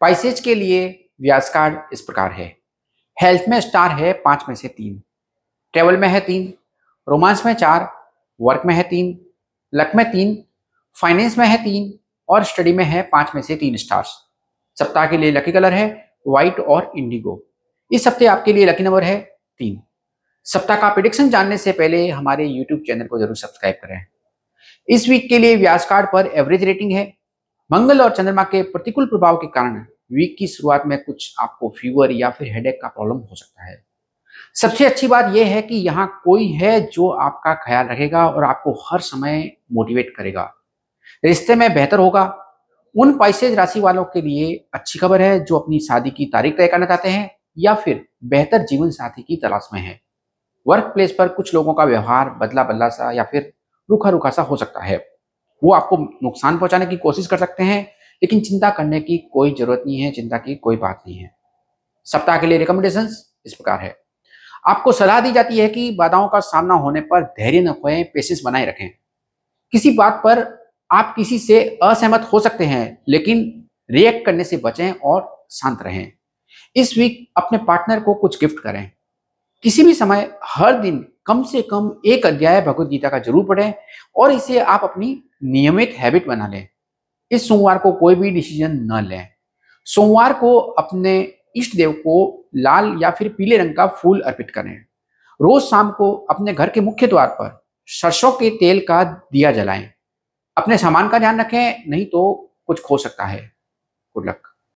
Pisces के लिए व्यास कार्ड इस प्रकार है। हेल्थ में स्टार है पाँच में से तीन। ट्रेवल में है तीन। रोमांस में चार। वर्क में है तीन। लक में तीन। फाइनेंस में है तीन। और स्टडी में है पाँच में से तीन स्टार्स सप्ताह के लिए लकी कलर है व्हाइट और इंडिगो इस हफ़्ते आपके लिए लकी नंबर है तीन। सप्ताह का प्रिडिक्शन जानने से पहले हमारे यूट्यूब चैनल को ज़रूर सब्सक्राइब करें। इस वीक के लिए व्यास कार्ड पर एवरेज रेटिंग है मंगल और चंद्रमा के प्रतिकूल प्रभाव के कारण वीक की शुरुआत में कुछ आपको फीवर या फिर हेडेक का प्रॉब्लम हो सकता है। सबसे अच्छी बात यह है कि यहाँ कोई है जो आपका ख्याल रखेगा और आपको हर समय मोटिवेट करेगा। रिश्ते में बेहतर होगा। उन पाइसेज राशि वालों के लिए अच्छी खबर है जो अपनी शादी की तारीख तय करना चाहते हैं या फिर बेहतर जीवन साथी की तलाश में है। वर्क प्लेस पर कुछ लोगों का व्यवहार बदला बदला सा या फिर रूखा रूखा सा हो सकता है। वो आपको नुकसान पहुँचाने की कोशिश कर सकते हैं, लेकिन चिंता करने की कोई ज़रूरत नहीं है, चिंता की कोई बात नहीं है। सप्ताह के लिए रिकमेंडेशन इस प्रकार है। आपको सलाह दी जाती है कि बाधाओं का सामना होने पर धैर्य न खोएँ पेशेंस बनाए रखें। किसी बात पर आप किसी से असहमत हो सकते हैं, लेकिन रिएक्ट करने से बचें और शांत रहें। इस वीक अपने पार्टनर को कुछ गिफ्ट करें। किसी भी समय, हर दिन कम से कम एक अध्याय भगवत गीता का ज़रूर पढ़ें और इसे आप अपनी नियमित हैबिट बना लें। इस सोमवार को कोई भी डिसीज़न न लें। सोमवार को अपने इष्ट देव को लाल या फिर पीले रंग का फूल अर्पित करें। रोज शाम को अपने घर के मुख्य द्वार पर सरसों के तेल का दिया जलाएँ। अपने सामान का ध्यान रखें, नहीं तो कुछ खो सकता है। Good luck